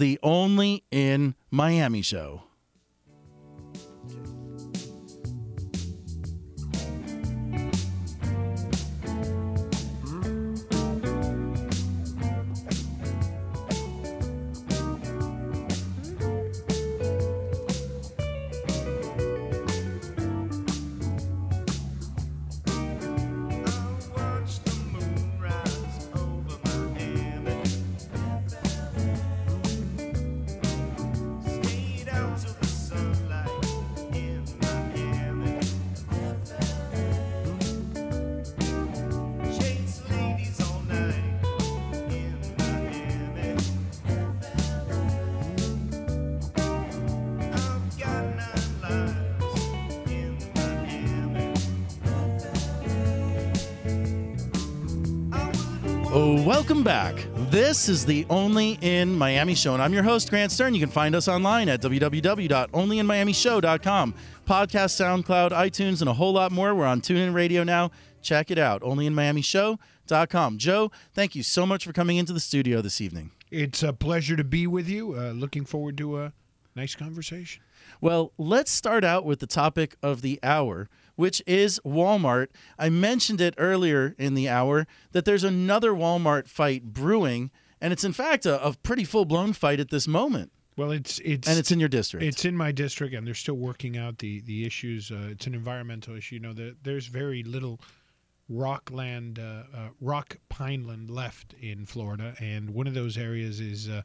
the only in Miami show. This is the Only in Miami show, and I'm your host, Grant Stern. You can find us online at www.onlyinmiamishow.com. Podcast, SoundCloud, iTunes, and a whole lot more. We're on TuneIn Radio now. Check it out, onlyinmiamishow.com. Joe, thank you so much for coming into the studio this evening. It's a pleasure to be with you. Uh, looking forward to a nice conversation. Well, let's start out with the topic of the hour, which is Walmart. I mentioned it earlier in the hour that there's another Walmart fight brewing, and it's in fact a, a pretty full blown fight at this moment, Well, it's it's and it's in your district. it's in my district, and they're still working out the the issues. Uh, it's an environmental issue. You know, the, there's very little rockland, uh, uh, rock pineland left in Florida, and one of those areas is uh,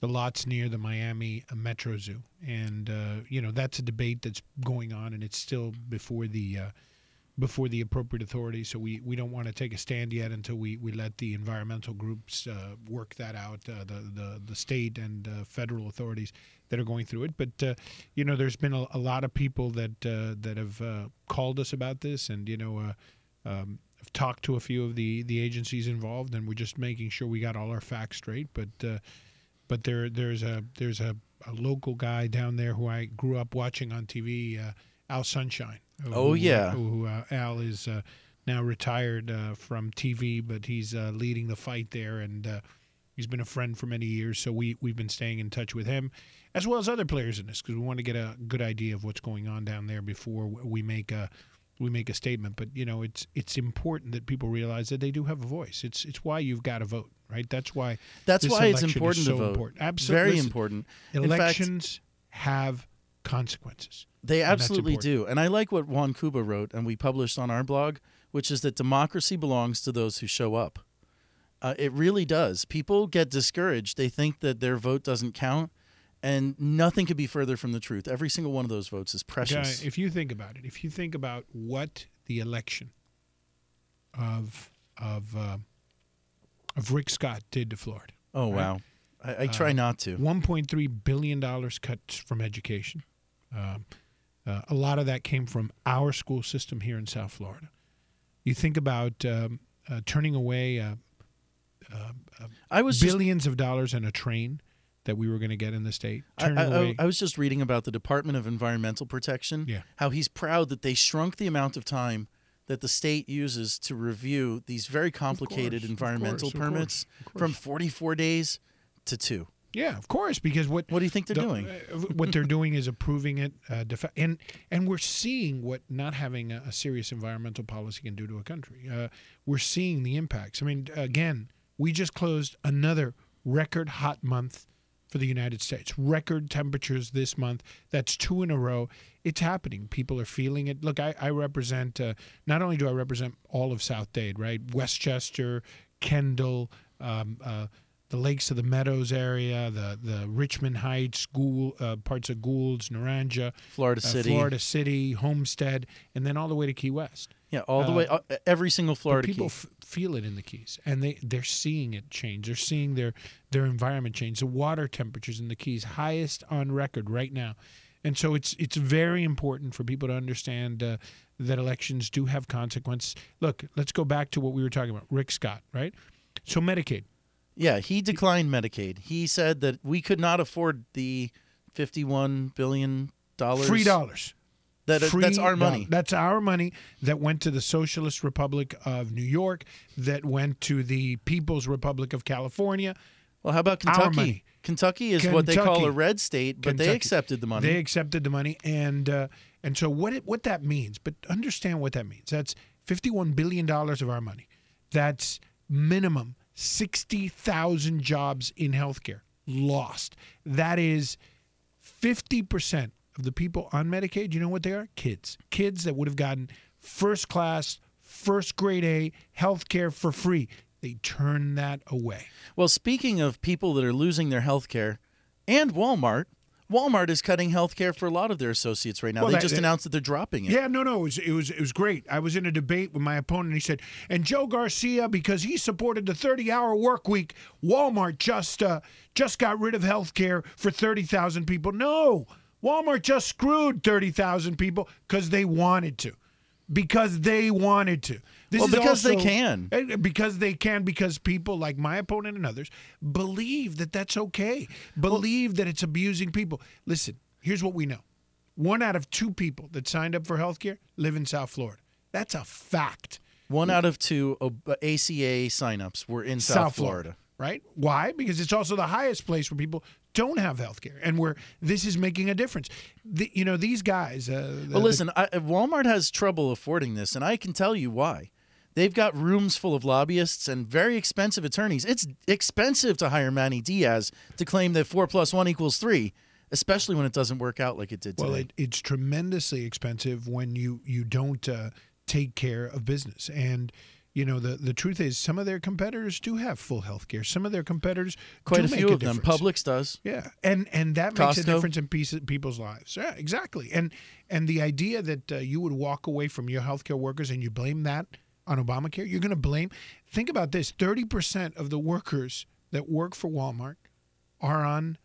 the lots near the Miami uh, Metro Zoo, and uh, you know that's a debate that's going on, and it's still before the uh, before the appropriate authorities. So we, we don't want to take a stand yet until we, we let the environmental groups uh, work that out, uh, the, the the state and uh, federal authorities that are going through it. But uh, you know, there's been a, a lot of people that uh, that have uh, called us about this, and you know. Um, I've talked to a few of the, the agencies involved, and we're just making sure we got all our facts straight. But but there there's a there's a, a local guy down there who I grew up watching on TV, Al Sunshine. Who- Oh, yeah. who uh, Al is uh, now retired uh, from TV, but he's uh, leading the fight there, and uh, he's been a friend for many years. So we we've been staying in touch with him, as well as other players in this, because we want to get a good idea of what's going on down there before we make a we make a statement. But you know, it's it's important that people realize that they do have a voice. It's it's why you've got to vote, right? That's why. That's why it's important so to vote. important. Absolutely, Very Listen, important. In fact, Elections have consequences. They absolutely do. And I like what Juan Cuba wrote, and we published on our blog, which is that democracy belongs to those who show up. Uh, it really does. People get discouraged. They think that their vote doesn't count, and nothing could be further from the truth. Every single one of those votes is precious. if you think about it, if you think about what the election of of uh, of Rick Scott did to Florida, oh, wow. I, I try not to. 1.3 billion dollars cut from education. Um, uh, a lot of that came from our school system here in South Florida. You think about um, uh, turning away uh, I was just billions of dollars in a train that we were going to get in the state. I, I- I- away. I was just reading about the Department of Environmental Protection. Yeah. How he's proud that they shrunk the amount of time that the state uses to review these very complicated course, environmental course, permits course, from 44 days to two. Yeah, of course, because what What do you think they're the- doing? uh, what they're doing is approving it, uh, defi- and and we're seeing what not having a, a serious environmental policy can do to a country. Uh, we're seeing the impacts. I mean, again, we just closed another record hot month for the United States. Record temperatures this month. That's two in a row. It's happening. People are feeling it. Look, I, I represent. Uh, not only do I represent all of South Dade, right? Westchester, Kendall. Um, uh, the Lakes of the Meadows area, the the Richmond Heights, Gould, uh, parts of Gould's, Naranja, Florida uh, City. Florida City, Homestead, and then all the way to Key West. Yeah, all the uh, way, uh, every single Florida people key. f- feel it in the Keys, and they they're seeing it change. They're seeing their their environment change. The water temperatures in the Keys highest on record right now, and so it's it's very important for people to understand uh, that elections do have consequence. Look, let's go back to what we were talking about, Rick Scott, right? So Medicaid. Yeah, he declined Medicaid. He said that we could not afford the fifty-one billion dollars. Free dollars. That Free that's our money. That's our money that went to the Socialist Republic of New York, that went to the People's Republic of California. Well, how about Kentucky? Kentucky is what they call a red state, but they accepted the money. They accepted the money, and uh, and so what it, what that means. But understand what that means. That's fifty one billion dollars of our money. That's minimum sixty thousand jobs in healthcare lost. That is fifty percent of the people on Medicaid. You know what they are? Kids. Kids that would have gotten first class, first grade A healthcare for free. They turn that away. Well, speaking of people that are losing their healthcare and Walmart, Walmart is cutting health care for a lot of their associates right now. Well, they that- just that- announced that they're dropping it. Yeah, no, no, it was it was it was great. I was in a debate with my opponent. He said, and Joe Garcia, because he supported the 30-hour work week, Walmart just uh, just got rid of health care for 30,000 people. No, Walmart just screwed 30,000 people because they wanted to, because they wanted to. This Well, is because they can. Eh, Because they can, because people like my opponent and others believe that that's okay, believe that it's abusing people. Listen, here's what we know one out of two people that signed up for healthcare live in South Florida. That's a fact. One out of two uh, ACA signups were in South, Florida. Right? Why? Because it's also the highest place where people don't have health care and where this is making a difference. The, you know, these guys. Uh, the- Well, the- listen, I, Walmart has trouble affording this, and I can tell you why. They've got rooms full of lobbyists and very expensive attorneys. It's expensive to hire Manny Diaz to claim that four plus one equals three, especially when it doesn't work out like it did today. Well, it, it's tremendously expensive when you you don't uh, take care of business. And you know the the truth is, some of their competitors do have full health care. Some of their competitors Quite a few of them. difference. Publix does. Yeah, and and that makes a difference in piece, people's lives. Yeah, exactly. And and the idea that uh, you would walk away from your health care workers and you blame that on Obamacare, you're going to blame. Think about this: thirty percent of the workers that work for Walmart are on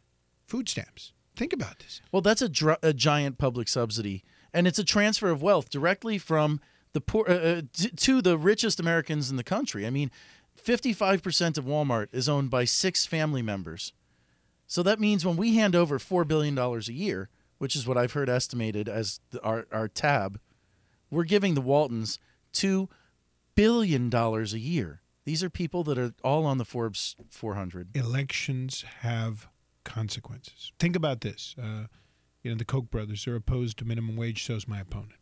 food stamps. Think about this. Well, that's a, dr- a giant public subsidy, and it's a transfer of wealth directly from the poor uh, uh, to the richest Americans in the country. I mean, fifty-five percent of Walmart is owned by six family members, so that means when we hand over four billion dollars a year, which is what I've heard estimated as the, our our tab, we're giving the Waltons two billion dollars a year. These are people that are all on the Forbes 400. elections have consequences. Think about this. Uh, you know, the Koch brothers are opposed to minimum wage, so is my opponent?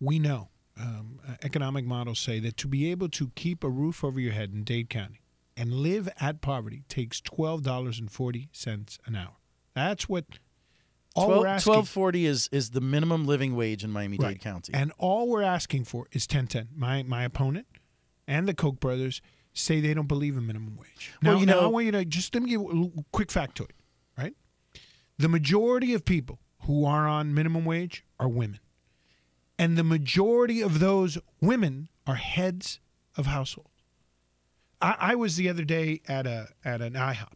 We know um, uh, economic models say that to be able to keep a roof over your head in Dade County and live at poverty takes $12.40 an hour. That's what all we're asking 1240 is is the minimum living wage in Miami-Dade Right. County. And all we're asking for is 1010. My my opponent and the Koch brothers say they don't believe in minimum wage. Now, Well, you now I want you to just let me give a quick factoid, right? The majority of people who are on minimum wage are women. And the majority of those women are heads of households. I, I was the other day at a at an IHOP,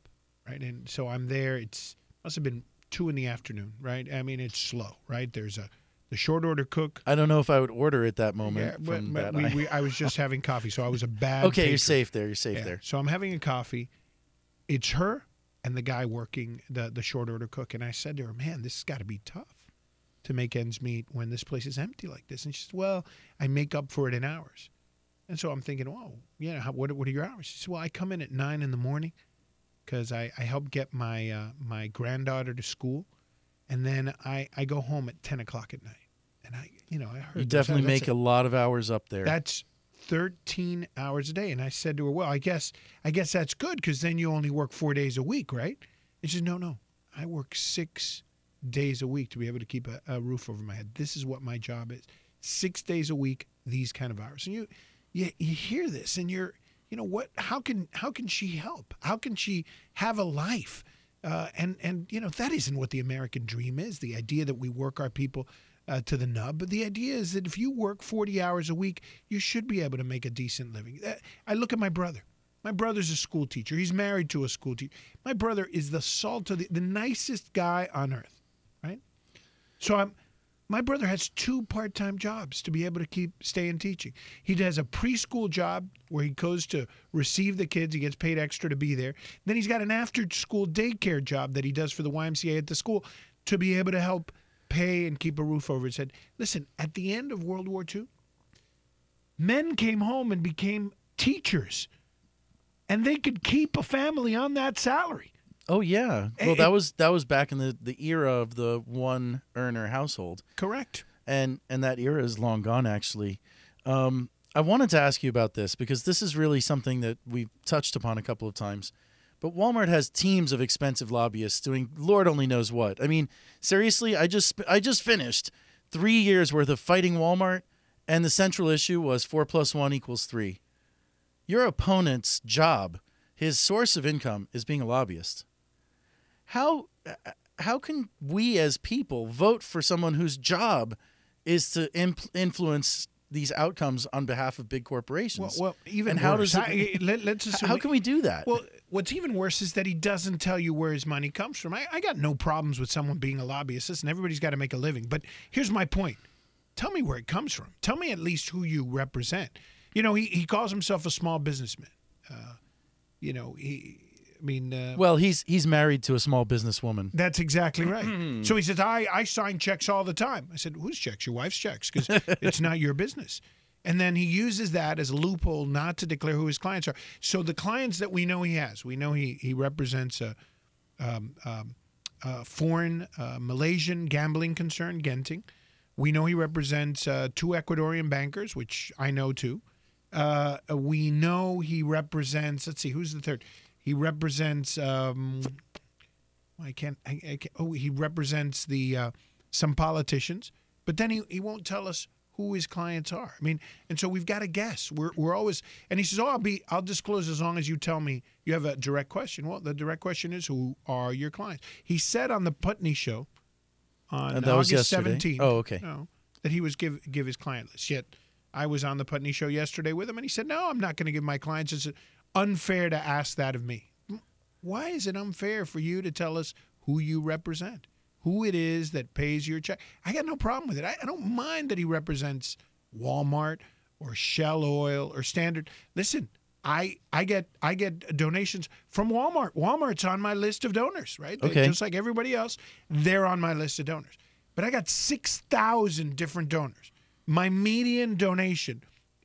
right? And so I'm there. It's must have been two in the afternoon, right? I mean, it's slow, right? There's a the short order cook. I don't know if I would order at that moment. Yeah, but, from but that we, I- we, I was just having coffee, so I was a bad. okay, you're safe there. You're safe Yeah, there. So I'm having a coffee. It's her and the guy working the the short order cook, and I said to her, "Man, this has got to be tough to make ends meet when this place is empty like this." And she said, "Well, I make up for it in hours." And so I'm thinking, Oh, yeah, how, what what are your hours?" She said, "Well, I come in at nine in the morning because I I help get my uh, my granddaughter to school, and then I I go home at ten o'clock at night." And I, you know, I heard You definitely That's make a lot of hours up there. that's 13 hours a day. And I said to her, well, I guess, I guess that's good because then you only work four days a week, right? And she said, no, no, I work six days a week to be able to keep a, a roof over my head. This is what my job is. Six days a week, these kind of hours. And you, you, you hear this and you're, you know what, how can, how can she help? How can she have a life? Uh, and, and, you know, that isn't what the American dream is. The idea that we work our people uh, to the nub. But the idea is that if you work 40 hours a week, you should be able to make a decent living. Uh, I look at my brother. My brother's a school teacher. He's married to a school teacher. My brother is the salt of the, the nicest guy on earth? So I'm, my brother has two part-time jobs to be able to keep staying teaching. He does a preschool job where he goes to receive the kids. He gets paid extra to be there. Then he's got an after-school daycare job that he does for the YMCA at the school to be able to help pay and keep a roof over his head. Listen, at the end of World War II, men came home and became teachers, and they could keep a family on that salary. Oh yeah. Well, Eh, that was that was back in the the era of the one earner household, Correct. and and that era is long gone. Actually, um, I wanted to ask you about this because this is really something that we've touched upon a couple of times. But Walmart has teams of expensive lobbyists doing Lord only knows what. I mean, seriously, I just I just finished three years worth of fighting Walmart, and the central issue was four plus one equals three. Your opponent's job, his source of income, is being a lobbyist. How how can we as people vote for someone whose job is to impl- influence these outcomes on behalf of big corporations? well even And how worse. does it- I- let, us assume how can we do that? Well, what's even worse is that he doesn't tell you where his money comes from. I, I got no problems with someone being a lobbyist. Listen, everybody's got to make a living. But here's my point tell me where it comes from. Tell me at least who you represent. You know, he, he calls himself a small businessman. Uh, you know, he, I mean, uh, well, he's he's married to a small businesswoman. that's exactly right. so he says, I, I sign checks all the time. I said, whose checks? Your wife's checks, because it's not your business. And then he uses that as a loophole not to declare who his clients are. So the clients that we know he has, we know he, he represents a, um, um, a foreign uh, Malaysian gambling concern, Genting. We know he represents uh, two Ecuadorian bankers, which I know too. Uh, we know he represents, let's see, who's the third? He represents um, I can't. I, I can't oh, he represents the uh, some politicians, but then he, he won't tell us who his clients are. I mean, and so we've got to guess. We're we're always. And he says, "Oh, I'll be. I'll disclose as long as you tell me you have a direct question." Well, the direct question is, who are your clients? He said on the Putney show on And that August seventeenth. Oh, okay. No, that he was give give his client list. Yet I was on the Putney show yesterday with him, and he said, "No, I'm not going to give my clients. Unfair to ask that of me." Why is it unfair for you to tell us who you represent, who it is that pays your check? I got no problem with it. I, I don't mind that he represents Walmart or Shell Oil or Standard. Listen, I I get I get donations from Walmart. Walmart's on my list of donors, right? They- Okay. just like everybody else, they're on my list of donors. But I got six thousand different donors. My median donation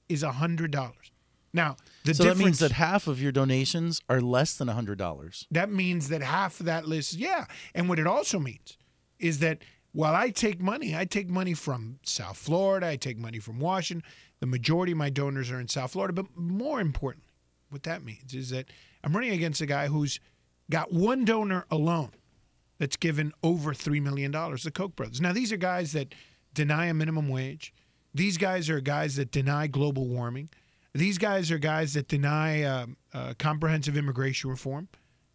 is hundred dollars. Now the so that difference means that half of your donations are less than hundred dollars. that means that half of that list, yeah. And what it also means is that while I take money, I take money from South Florida, I take money from Washington. The majority of my donors are in South Florida. But more importantly, what that means is that I'm running against a guy who's got one donor alone that's given over $3 million, the Koch brothers. Now, these are guys that deny a minimum wage. These guys are guys that deny global warming. These guys are guys that deny um, uh, comprehensive immigration reform.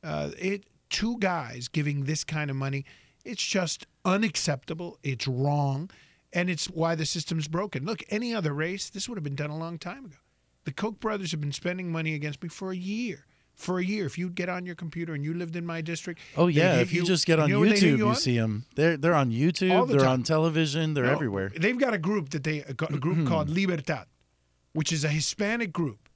Uh, it two guys giving this kind of money, it's just unacceptable. It's wrong, and it's why the system's broken. Look, any other race, this would have been done a long time ago. The Koch brothers have been spending money against me for a year. For a year, if you'd get on your computer and you lived in my district, Oh yeah, if you, just get on you know where they'd hit YouTube, you you, on? see them. They're they're on YouTube. the They're time. on television. They're No, everywhere. They've got a group that they a group called Libertad, which is a Hispanic group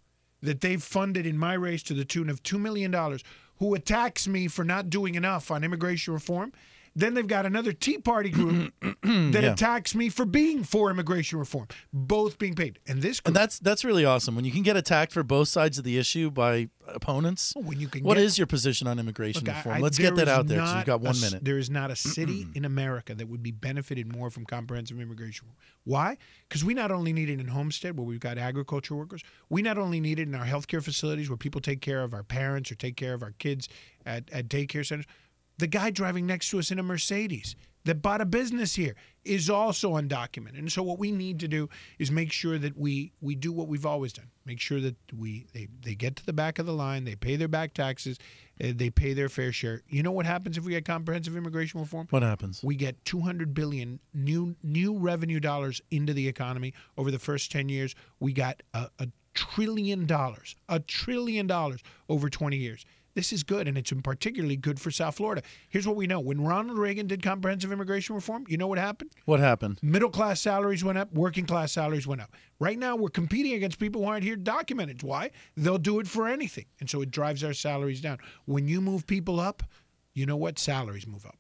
that they've funded in my race to the tune of two million dollars. Who attacks me for not doing enough on immigration reform? Then they've got another Tea Party group that Yeah. attacks me for being for immigration reform. Both being paid, and this group, And that's that's really awesome when you can get attacked for both sides of the issue by opponents. Oh, when you can What get is your position on immigration Look, reform? I- Let's get that out there because we've got one s- minute. There is not a city in America that would be benefited more from comprehensive immigration. reform. Why? Because we not only need it in Homestead, where we've got agriculture workers, we not only need it in our healthcare facilities, where people take care of our parents or take care of our kids at, at daycare centers. The guy driving next to us in a Mercedes that bought a business here is also undocumented. And so what we need to do is make sure that we we do what we've always done. Make sure that we they, they get to the back of the line, they pay their back taxes, they pay their fair share. You know what happens if we get comprehensive immigration reform? What happens? We get 200 billion new new revenue dollars into the economy over the first 10 years. We got a, a trillion dollars, a trillion dollars over 20 years. This is good, and it's particularly good for South Florida. Here's what we know: when Ronald Reagan did comprehensive immigration reform, you know what happened? What happened? Middle class salaries went up, working class salaries went up. Right now, we're competing against people who aren't here documented. Why? They'll do it for anything. And so it drives our salaries down. When you move people up, you know what? Salaries move up.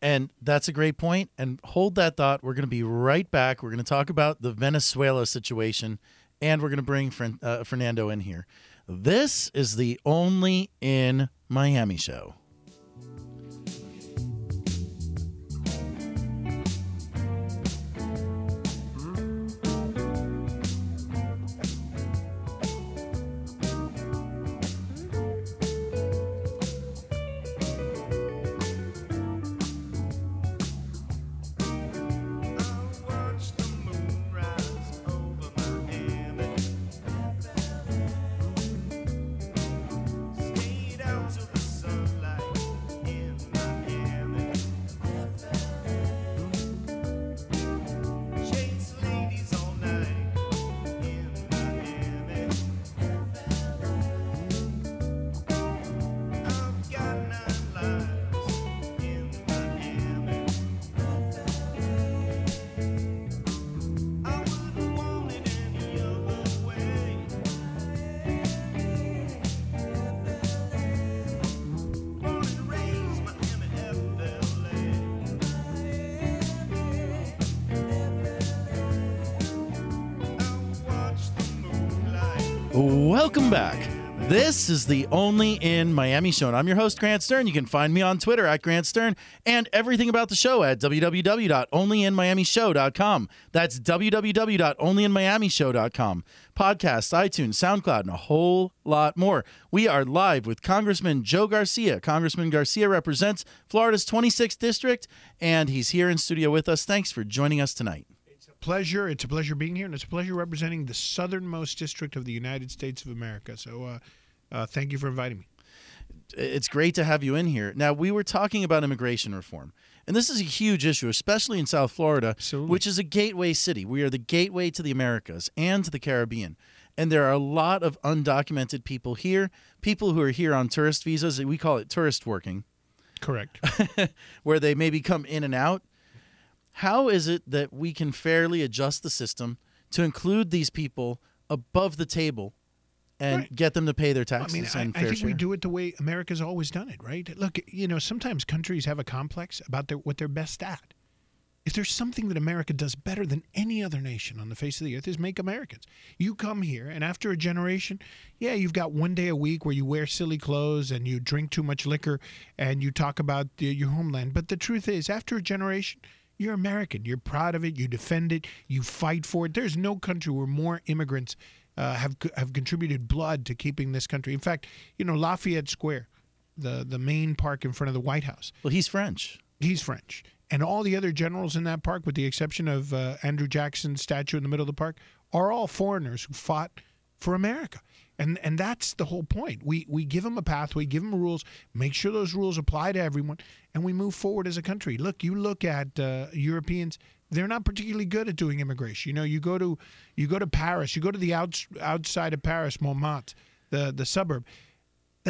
And that's a great point. And hold that thought. We're going to be right back. We're going to talk about the Venezuela situation, and we're going to bring Fern, uh, Fernando in here. This is the Only in Miami show. Welcome back. This is the Only in Miami show, and I'm your host, Grant Stern. You can find me on Twitter at Grant Stern and everything about the show at www.onlyinmiamishow.com. That's www.onlyinmiamishow.com. Podcasts, iTunes, SoundCloud, and a whole lot more. We are live with Congressman Joe Garcia. Congressman Garcia represents Florida's 26th district, and he's here in studio with us. Thanks for joining us tonight. Pleasure. It's a pleasure being here, and it's a pleasure representing the southernmost district of the United States of America. So, uh, uh, thank you for inviting me. it's great to have you in here. Now, we were talking about immigration reform, and this is a huge issue, especially in South Florida, Absolutely. which is a gateway city. We are the gateway to the Americas and to the Caribbean. And there are a lot of undocumented people here, people who are here on tourist visas. We call it tourist working, Correct. where they maybe come in and out. How is it that we can fairly adjust the system to include these people above the table and Right. get them to pay their I taxes mean, I, and I fair think share? we do it the way America's always done it, right? Look, you know, sometimes countries have a complex about their, what they're best at. If there's something that America does better than any other nation on the face of the earth is make Americans. You come here, and after a generation, yeah, you've got one day a week where you wear silly clothes and you drink too much liquor and you talk about your homeland. But the truth is, after a generation, you're American. You're proud of it. You defend it. You fight for it. There's no country where more immigrants uh, have have contributed blood to keeping this country. In fact, you know Lafayette Square, the the main park in front of the White House. well, he's French. He's French, and all the other generals in that park, with the exception of uh, Andrew Jackson's statue in the middle of the park, are all foreigners who fought for America. And and that's the whole point. We we give them a pathway, give them rules, make sure those rules apply to everyone, and we move forward as a country. Look, you look at uh, Europeans; they're not particularly good at doing immigration. You know, you go to you go to Paris, you go to the outs, outside of Paris, Montmartre, the the suburb.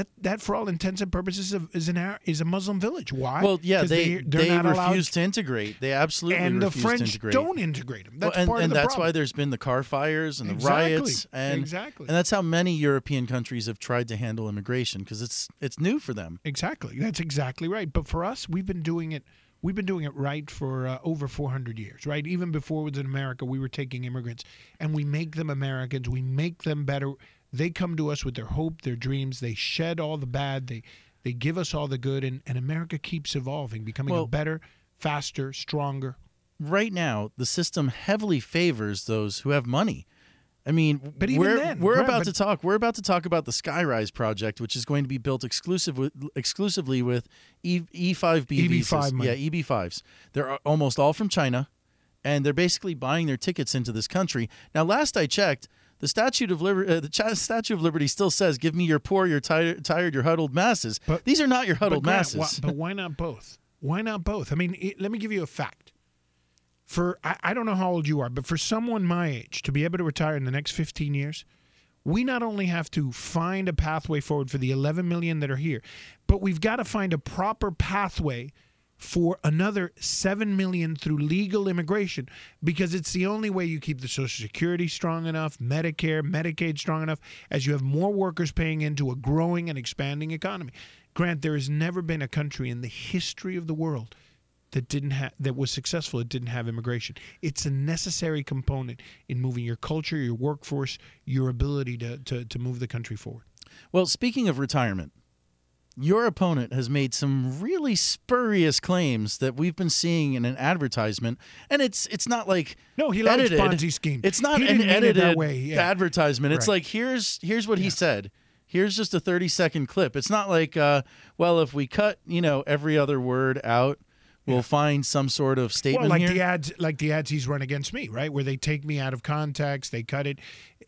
That, that for all intents and purposes is, is an is a Muslim village. Why? Well, yeah, they they're they refuse to integrate. They absolutely and the French integrate. don't integrate them. That's Well, and, part and of the that's problem. why there's been the car fires and the Exactly. riots and Exactly. and that's how many European countries have tried to handle immigration because it's it's new for them. Exactly. That's exactly right. But for us, we've been doing it. We've been doing it right for uh, over 400 years, right? Even before it was in America, we were taking immigrants and we make them Americans. We make them better. They come to us with their hope, their dreams. They shed all the bad. They they give us all the good, and, and America keeps evolving, becoming Well- a better, faster, stronger. Right now, the system heavily favors those who have money. I mean, But even we're then, we're right, about to talk. We're about to talk about the Skyrise project, which is going to be built exclusive with, exclusively with E E5B EB5 visas. Yeah, EB5s. They're almost all from China, and they're basically buying their tickets into this country. Now, last I checked, the statute of Liberty, uh, the Ch- Statue of Liberty still says, "Give me your poor, your tired, tired, your huddled masses." But- These are not your huddled but Grant, masses. why- but why not both? Why not both? I mean, it, let me give you a fact. For I, I don't know how old you are, but for someone my age to be able to retire in the next 15 years, we not only have to find a pathway forward for the 11 million that are here, but we've got to find a proper pathway for another 7 million through legal immigration because it's the only way you keep the social security strong enough, Medicare, Medicaid strong enough as you have more workers paying into a growing and expanding economy. Grant, there has never been a country in the history of the world that didn't have that was successful it didn't have immigration it's a necessary component in moving your culture your workforce your ability to, to, to move the country forward Well, speaking of retirement, your opponent has made some really spurious claims that we've been seeing in an advertisement, and it's it's not like No, he likes. Ponzi scheme. It's not an it edited way, yeah. advertisement. It's Right. like here's here's what he said. Here's just a 30 second clip. It's not like uh, well, if we cut you know every other word out, we'll find some sort of statement well, like here. the ads, like the ads he's run against me, right? Where they take me out of context, they cut it.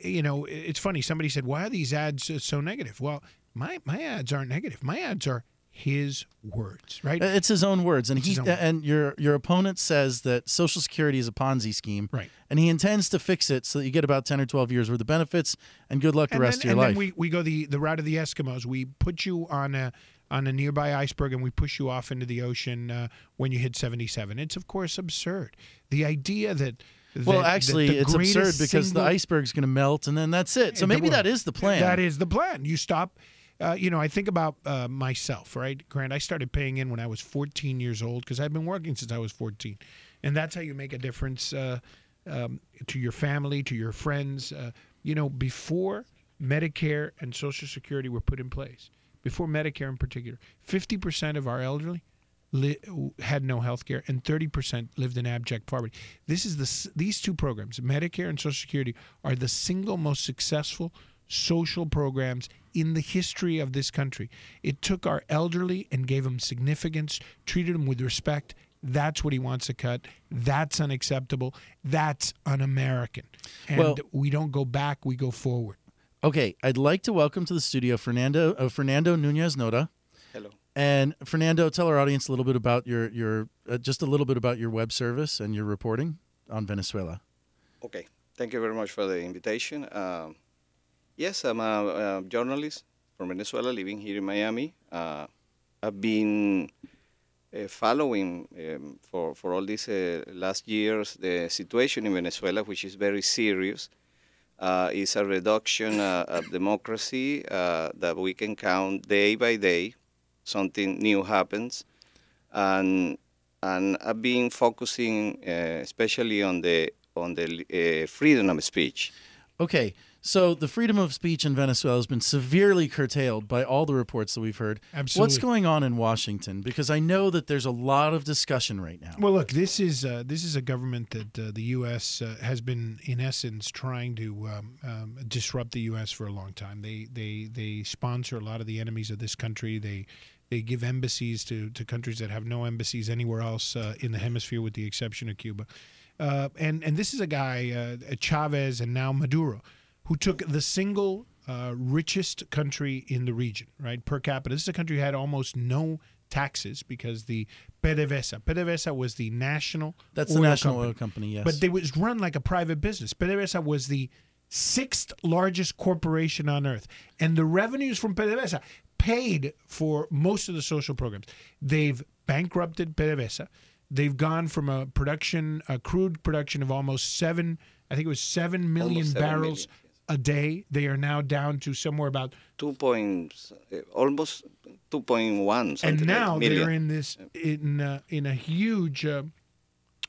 You know, it's funny. Somebody said, "Why are these ads so negative?" Well, my my ads aren't negative. My ads are his words, right? Uh, It's his own words, and he and your your opponent says that Social Security is a Ponzi scheme, Right. And he intends to fix it so that you get about ten or twelve years worth of benefits, and good luck the and rest then, of your and life. then we, we go the, the route of the Eskimos. We put you on a on a nearby iceberg and we push you off into the ocean uh, when you hit 77. It's of course absurd. The idea that, well, that- that actually, the it's absurd because single- the iceberg's going to melt, and then that's it. So maybe that is the plan. That is the plan. You stop. Uh, you know, I think about uh, myself, right, Grant? I started paying in when I was 14 years old because I've been working since I was 14, and that's how you make a difference uh, um, to your family, to your friends. Uh, you know, before Medicare and Social Security were put in place, before Medicare in particular, 50% of our elderly li- had no health care and 30% lived in abject poverty. This is the these two programs, Medicare and Social Security, are the single most successful social programs in the history of this country. It took our elderly and gave them significance, treated them with respect. That's what he wants to cut. That's unacceptable. That's un-American. And Well- we don't go back, we go forward. Okay, I'd like to welcome to the studio Fernando uh, Fernando Nunez Noda. Hello. And Fernando, tell our audience a little bit about your your uh, just a little bit about your web service and your reporting on Venezuela. Okay. Thank you very much for the invitation. Um, yes, I'm a, a journalist from Venezuela living here in Miami. Uh, I've been uh, following um, for, for all these uh, last years the situation in Venezuela, which is very serious. Uh, it's a reduction uh, of democracy uh, that we can count day by day. Something new happens. And, and I've been focusing uh, especially on the, on the freedom of speech. Okay, so the freedom of speech in Venezuela has been severely curtailed by all the reports that we've heard. Absolutely. What's going on in Washington? Because I know that there's a lot of discussion right now. Well, look, this is uh, this is a government that uh, the U.S. Uh, has been, in essence, trying to um, um, disrupt the U.S. for a long time. They they they sponsor a lot of the enemies of this country. They they give embassies to, to countries that have no embassies anywhere else uh, in the hemisphere, with the exception of Cuba. Uh, and and this is a guy, uh, Chavez, and now Maduro, who took the single uh, richest country in the region, right, per capita. This is a country who had almost no taxes because the PDVSA, PDVSA was the national That's the national company. oil company, yes. But they was run like a private business. PDVSA was the sixth largest corporation on earth, and the revenues from PDVSA paid for most of the social programs. They've bankrupted PDVSA. They've gone from a production, a crude production of almost seven, I think it was seven million seven barrels million, a day. They are now down to somewhere about, Two points, uh, almost 2.1 and now like they're in this in uh, in a huge, uh,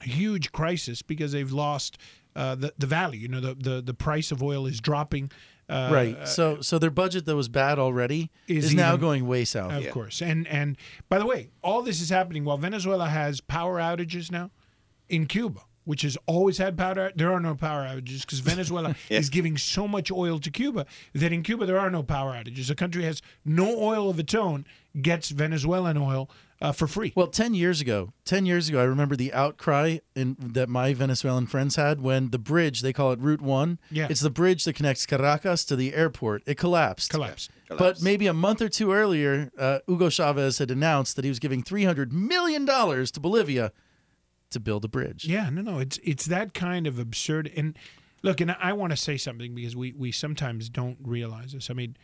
huge crisis because they've lost uh, the the value. You know, the the the price of oil is dropping. Uh, right. so so their budget that was bad already Is is, now going way south. Of Yeah. course. And and by the way, all this is happening while Venezuela has power outages now in Cuba, which has always had power. There are no power outages because Venezuela Yeah. is giving so much oil to Cuba that in Cuba there are no power outages. A country has no oil of its own gets Venezuelan oil uh, for free. Well, 10 years ago, 10 years ago, I remember the outcry in, that my Venezuelan friends had when the bridge, they call it Route 1. Yeah. It's the bridge that connects Caracas to the airport. It collapsed. Collapse. But Collapsed. maybe a month or two earlier, uh, Hugo Chavez had announced that he was giving $300 million to Bolivia to build a bridge. Yeah, no, no, it's it's that kind of absurd. And look, and I want to say something because we we sometimes don't realize this. I mean,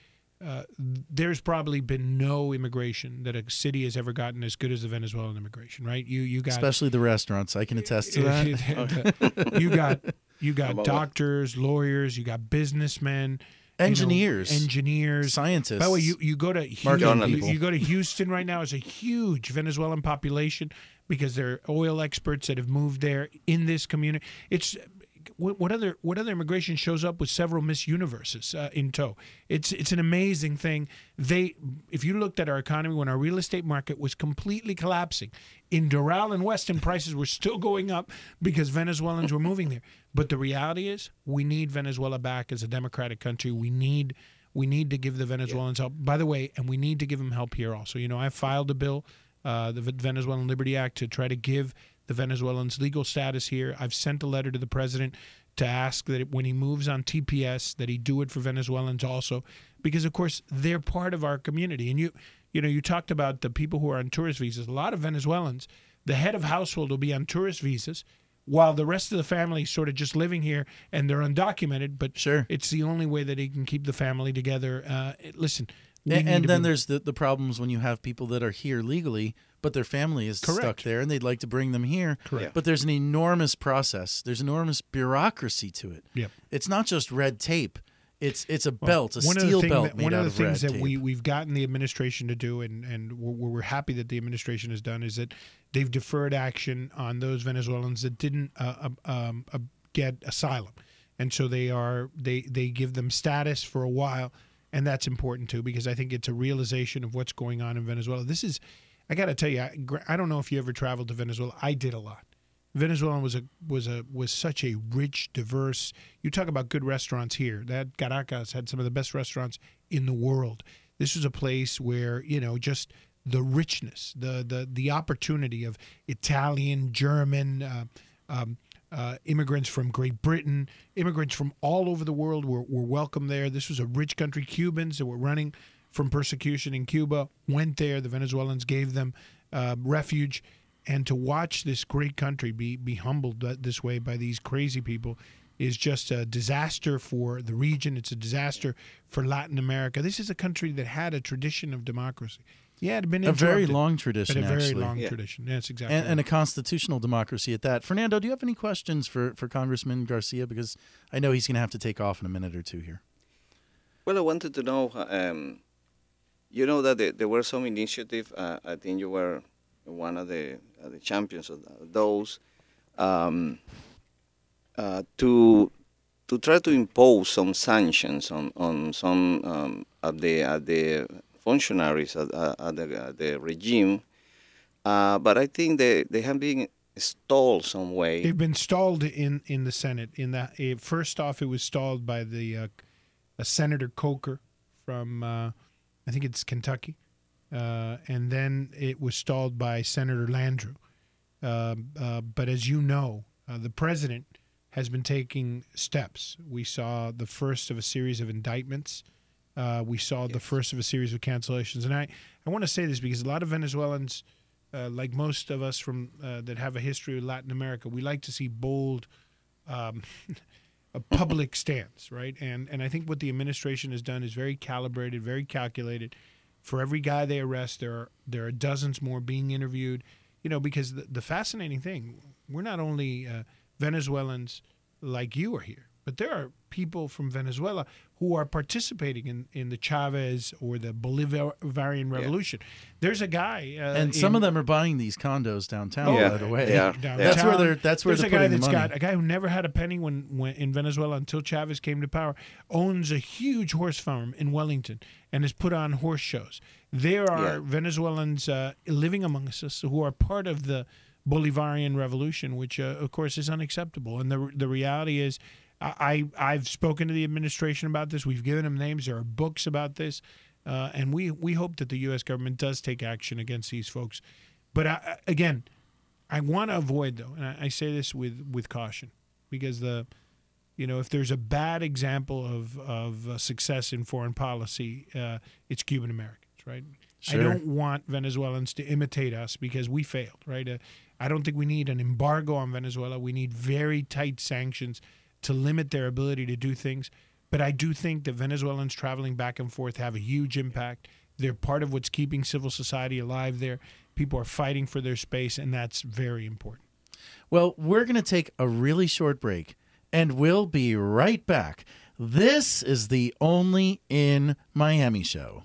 uh, there's probably been no immigration that a city has ever gotten as good as the Venezuelan immigration, right? You you got Especially the restaurants. I can attest to that. you got you got doctors, lawyers, you got businessmen, you know, Engineers. engineers. Scientists. By the way, you, you go to Houston, you, you go to Houston right now. It's a huge Venezuelan population because they're oil experts that have moved there in this community. It's what, what other what other immigration shows up with several Miss Universes uh, in tow? It's it's an amazing thing. They if you looked at our economy when our real estate market was completely collapsing, in Doral and Weston prices were still going up because Venezuelans were moving there. But the reality is, we need Venezuela back as a democratic country. We need we need to give the Venezuelans help. By the way, and we need to give them help here also. You know, I filed a bill, uh, the Venezuelan Liberty Act, to try to give the Venezuelans legal status here. I've sent a letter to the president to ask that when he moves on TPS, that he do it for Venezuelans also, because of course they're part of our community. And you, you know, you talked about the people who are on tourist visas. A lot of Venezuelans, the head of household will be on tourist visas. While the rest of the family is sort of just living here and they're undocumented, but Sure. it's the only way that he can keep the family together. Uh, listen, And, and then be- there's the, the problems when you have people that are here legally, but their family is stuck there and they'd like to bring them here. Correct. But there's an enormous process. There's enormous bureaucracy to it. Yep. It's not just red tape. It's it's a belt, a of the steel belt that, made one of the things that tape. we we've gotten the administration to do, and and we're, we're happy that the administration has done, is that they've deferred action on those Venezuelans that didn't uh, uh, um, uh, get asylum. and so they are they they give them status for a while, and that's important too because I think it's a realization of what's going on in Venezuela. This is, I got to tell you, I, I don't know if you ever traveled to Venezuela. I did a lot. Venezuela was a was a was such a rich, diverse. You talk about good restaurants here. That Caracas had some of the best restaurants in the world. This was a place where you know just the richness, the the the opportunity of Italian, German. Uh, um, uh, immigrants from Great Britain, immigrants from all over the world were, were welcome there. This was a rich country. Cubans that were running from persecution in Cuba went there. The Venezuelans gave them uh, refuge. And to watch this great country be, be humbled this way by these crazy people is just a disaster for the region. It's a disaster for Latin America. This is a country that had a tradition of democracy. Yeah, it had been A very interrupted, long but tradition, a very actually. long Yeah. tradition. That's exactly and, right. and a constitutional democracy at that. Fernando, do you have any questions for, for Congressman Garcia? Because I know he's going to have to take off in a minute or two here. Well, I wanted to know, um, you know that there, there were some initiative. Uh, I think you were one of the uh, the champions of those um, uh, to to try to impose some sanctions on on some um, of the of the functionaries at, the, the regime. Uh, but I think they, they have been stalled some way. They've been stalled in in the Senate. In that, eh, first off, it was stalled by the uh, uh, Senator Corker from uh, I think it's Kentucky, uh, and then it was stalled by Senator Landrieu. Um uh, but as you know, uh, the president has been taking steps. We saw the first of a series of indictments. Uh, we saw the first of a series of cancellations, and I I want to say this because a lot of Venezuelans uh, like most of us from uh, that have a history of Latin America, we like to see bold, um, a public stance, right? And and I think what the administration has done is very calibrated, very calculated. For every guy they arrest, there are there are dozens more being interviewed. You know, because the, the fascinating thing, we're not only uh, Venezuelans like you are here, but there are people from Venezuela who are participating in, in the Chavez or the Bolivarian Revolution. There's a guy, uh, and some in- of them are buying these condos downtown, Yeah, by the way. they are. downtown. That's where they're. That's where There's a they're guy putting the money. got a guy who never had a penny when, when in Venezuela until Chavez came to power owns a huge horse farm in Wellington and has put on horse shows. There are Yeah. Venezuelans uh, living amongst us who are part of the Bolivarian Revolution, which uh, of course is unacceptable. And the the reality is, I I- I've spoken to the administration about this. We've given them names. There are books about this, uh, and we we hope that the U.S. government does take action against these folks. But I, I- again, I want to avoid though, and I, I say this with with caution, because the, you know, if there's a bad example of of uh, success in foreign policy, uh, it's Cuban Americans, right? Sure. I don't want Venezuelans to imitate us because we failed, right? Uh, I don't think we need an embargo on Venezuela. We need very tight sanctions to limit their ability to do things. But I do think that Venezuelans traveling back and forth have a huge impact. They're part of what's keeping civil society alive there. People are fighting for their space, and that's very important. Well, we're going to take a really short break and we'll be right back. This is the Only in Miami show.